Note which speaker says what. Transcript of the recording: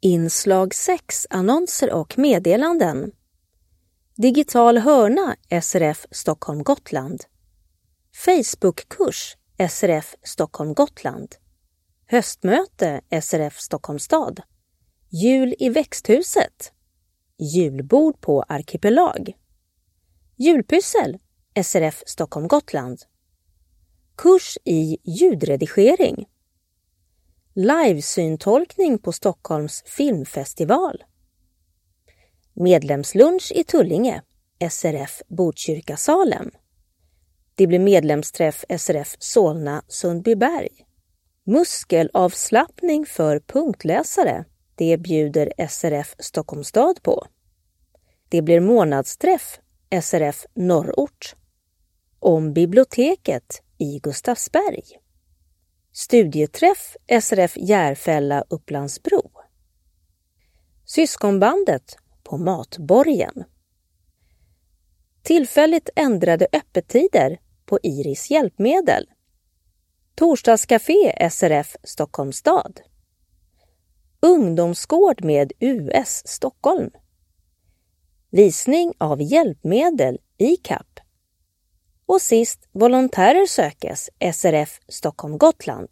Speaker 1: Inslag 6 Annonser och meddelanden. Digital hörna SRF Stockholm Gotland. Facebookkurs SRF Stockholm Gotland. Höstmöte SRF Stockholms stad. Jul i växthuset. Julbord på Arkipelag. Julpyssel SRF Stockholm Gotland. Kurs i ljudredigering. Livesyntolkning på Stockholms filmfestival. Medlemslunch i Tullinge, SRF Botkyrka Salem. Det blir medlemsträff SRF Solna Sundbyberg. Muskelavslappning för punktläsare. Det bjuder SRF Stockholms stad på. Det blir månadsträff SRF Norrort. Om biblioteket i Gustavsberg. Studieträff SRF Järfälla Upplandsbro. Syskonbandet på Matborgen. Tillfälligt ändrade öppettider på Iris hjälpmedel. Torsdagscafé SRF Stockholms stad. Ungdomsgård med US Stockholm. Visning av hjälpmedel i CAP. Och sist Volontärer sökes SRF Stockholm Gotland.